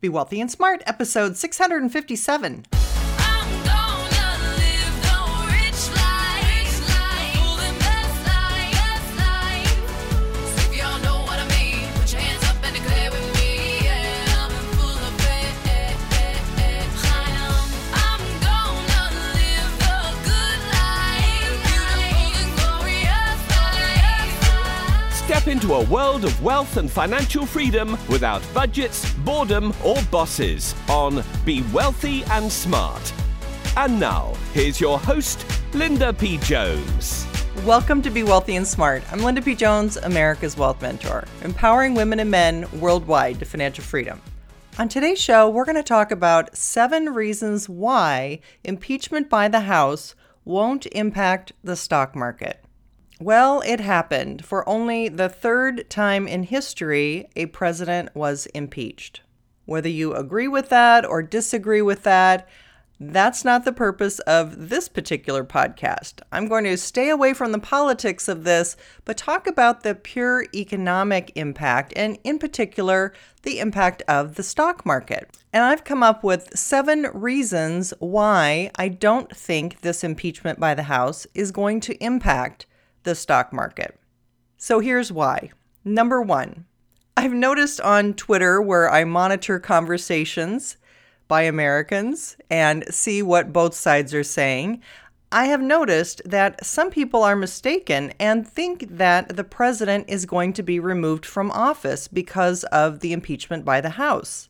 Be Wealthy and Smart, episode 657. Step into a world of wealth and financial freedom without budgets, boredom, or bosses on Be Wealthy and Smart. And now, here's your host, Linda P. Jones. Welcome to Be Wealthy and Smart. I'm Linda P. Jones, America's Wealth Mentor, empowering women and men worldwide to financial freedom. On today's show, we're going to talk about seven reasons why impeachment by the House won't impact the stock market. Well, it happened. For only the third time in history, a president was impeached. Whether you agree with that or disagree with that, that's not the purpose of this particular podcast. I'm going to stay away from the politics of this, but talk about the pure economic impact, and in particular, the impact of the stock market. And I've come up with seven reasons why I don't think this impeachment by the House is going to impact the stock market. So here's why. Number one, I've noticed on Twitter where I monitor conversations by Americans and see what both sides are saying. I have noticed that some people are mistaken and think that the president is going to be removed from office because of the impeachment by the House.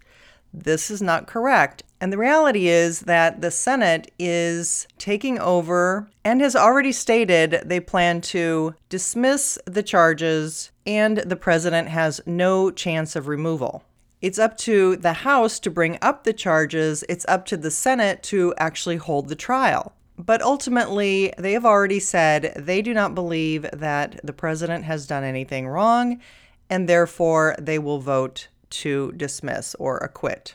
This is not correct. And the reality is that the Senate is taking over and has already stated they plan to dismiss the charges and the president has no chance of removal. It's up to the House to bring up the charges, it's up to the Senate to actually hold the trial. But ultimately, they have already said they do not believe that the president has done anything wrong, and therefore they will vote to dismiss or acquit.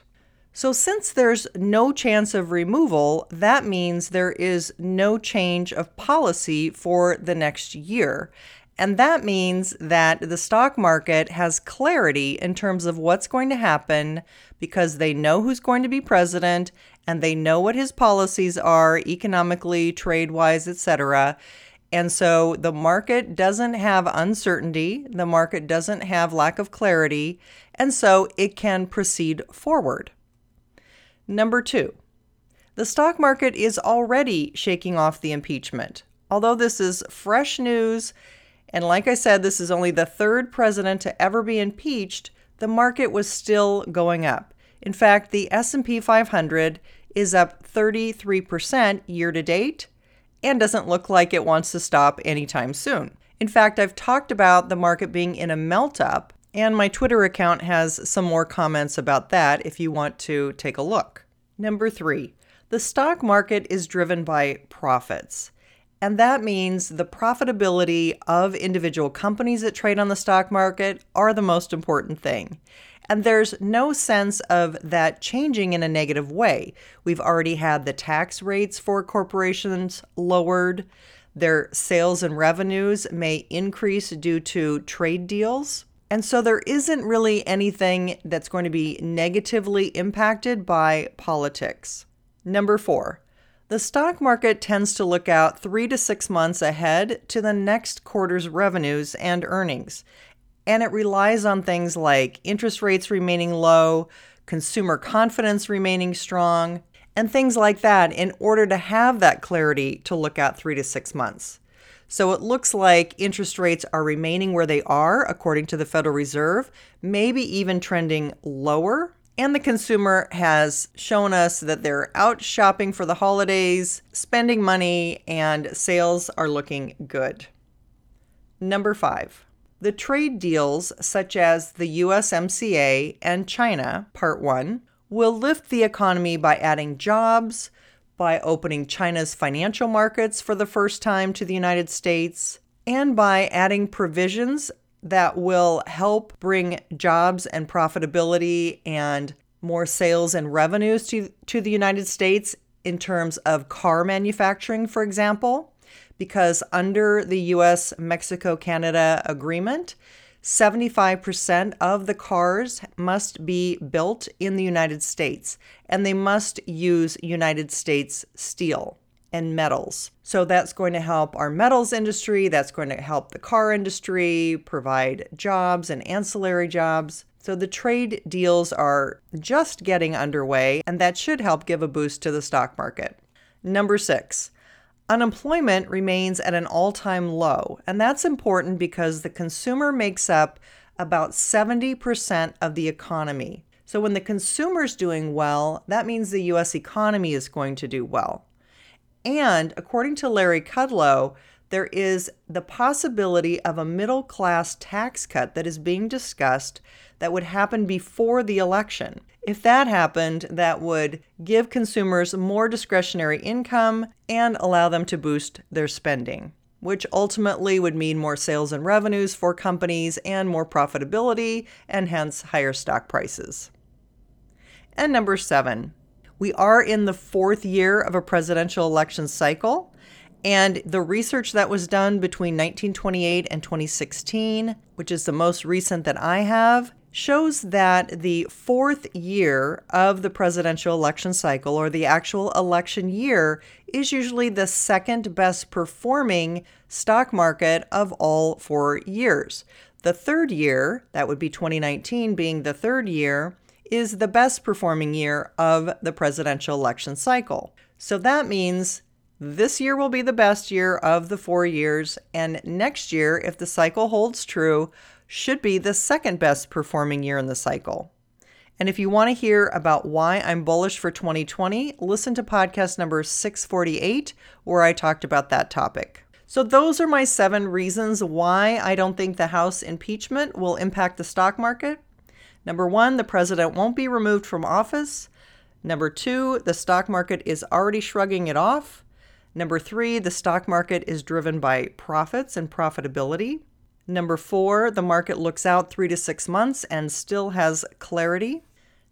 So, since there's no chance of removal, that means there is no change of policy for the next year. And that means that the stock market has clarity in terms of what's going to happen because they know who's going to be president and they know what his policies are economically, trade wise, etc. And so the market doesn't have uncertainty, the market doesn't have lack of clarity, and so it can proceed forward. Number two, the stock market is already shaking off the impeachment. Although this is fresh news, and like I said, this is only the third president to ever be impeached, the market was still going up. In fact, the S&P 500 is up 33% year to date and doesn't look like it wants to stop anytime soon. In fact, I've talked about the market being in a melt up, and my Twitter account has some more comments about that if you want to take a look. Number three, the stock market is driven by profits. And that means the profitability of individual companies that trade on the stock market are the most important thing. And there's no sense of that changing in a negative way. We've already had the tax rates for corporations lowered. Their sales and revenues may increase due to trade deals. And so there isn't really anything that's going to be negatively impacted by politics. Number four, the stock market tends to look out three to six months ahead to the next quarter's revenues and earnings and it relies on things like interest rates remaining low, consumer confidence remaining strong, and things like that in order to have that clarity to look out three to six months. So it looks like interest rates are remaining where they are, according to the Federal Reserve, maybe even trending lower. And the consumer has shown us that they're out shopping for the holidays, spending money, and sales are looking good. Number five, the trade deals, such as the USMCA and China, Part 1, will lift the economy by adding jobs, by opening China's financial markets for the first time to the United States, and by adding provisions that will help bring jobs and profitability and more sales and revenues to, to the United States in terms of car manufacturing, for example because under the US Mexico Canada agreement, 75% of the cars must be built in the United States and they must use United States steel and metals. So that's going to help our metals industry, that's going to help the car industry, provide jobs and ancillary jobs. So the trade deals are just getting underway, and that should help give a boost to the stock market. Number six, unemployment remains at an all time low, and that's important because the consumer makes up about 70% of the economy. So when the consumer's doing well, that means the US economy is going to do well. And according to Larry Kudlow, there is the possibility of a middle class tax cut that is being discussed that would happen before the election. If that happened, that would give consumers more discretionary income and allow them to boost their spending, which ultimately would mean more sales and revenues for companies and more profitability and hence higher stock prices. And number seven, we are in the fourth year of a presidential election cycle. And the research that was done between 1928 and 2016, which is the most recent that I have, shows that the fourth year of the presidential election cycle, or the actual election year, is usually the second best performing stock market of all four years. The third year, that would be 2019 being the third year, is the best performing year of the presidential election cycle. So that means this year will be the best year of the four years, and next year, if the cycle holds true, should be the second best performing year in the cycle. And if you want to hear about why I'm bullish for 2020, listen to podcast number 648, where I talked about that topic. So, those are my seven reasons why I don't think the House impeachment will impact the stock market. Number one, the president won't be removed from office. Number two, the stock market is already shrugging it off. Number three, the stock market is driven by profits and profitability. Number four, the market looks out three to six months and still has clarity.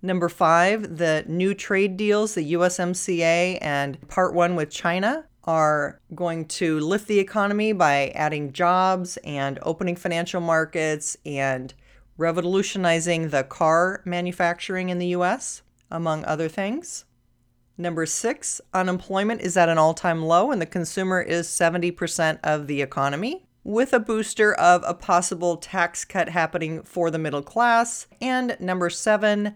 Number five, the new trade deals, the USMCA and Part One with China, are going to lift the economy by adding jobs and opening financial markets and revolutionizing the car manufacturing in the US, among other things. Number six, unemployment is at an all time low and the consumer is 70% of the economy, with a booster of a possible tax cut happening for the middle class. And number seven,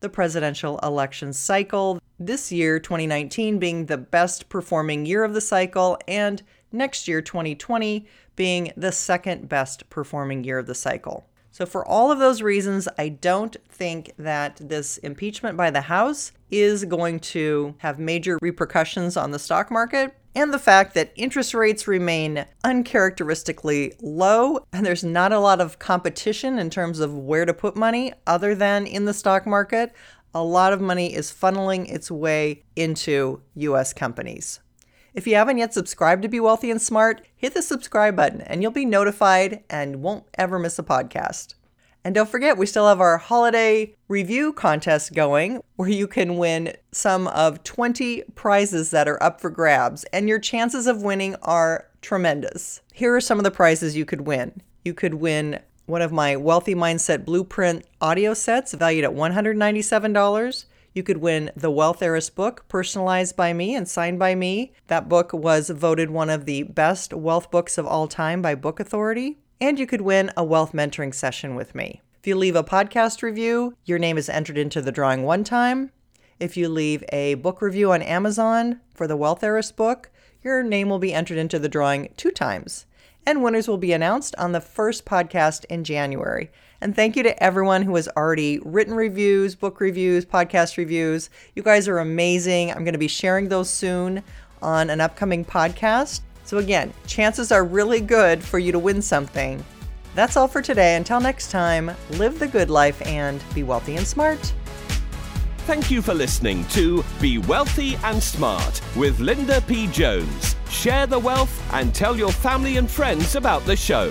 the presidential election cycle. This year, 2019, being the best performing year of the cycle, and next year, 2020, being the second best performing year of the cycle. So, for all of those reasons, I don't think that this impeachment by the House is going to have major repercussions on the stock market. And the fact that interest rates remain uncharacteristically low, and there's not a lot of competition in terms of where to put money other than in the stock market. A lot of money is funneling its way into US companies. If you haven't yet subscribed to Be Wealthy and Smart, hit the subscribe button and you'll be notified and won't ever miss a podcast. And don't forget, we still have our holiday review contest going where you can win some of 20 prizes that are up for grabs, and your chances of winning are tremendous. Here are some of the prizes you could win. You could win one of my Wealthy Mindset Blueprint audio sets valued at $197. You could win the Wealth Heiress book, personalized by me and signed by me. That book was voted one of the best wealth books of all time by Book Authority. And you could win a wealth mentoring session with me. If you leave a podcast review, your name is entered into the drawing one time. If you leave a book review on Amazon for the Wealth Heiress book, your name will be entered into the drawing two times. And winners will be announced on the first podcast in January. And thank you to everyone who has already written reviews, book reviews, podcast reviews. You guys are amazing. I'm going to be sharing those soon on an upcoming podcast. So, again, chances are really good for you to win something. That's all for today. Until next time, live the good life and be wealthy and smart. Thank you for listening to Be Wealthy and Smart with Linda P. Jones. Share the wealth and tell your family and friends about the show.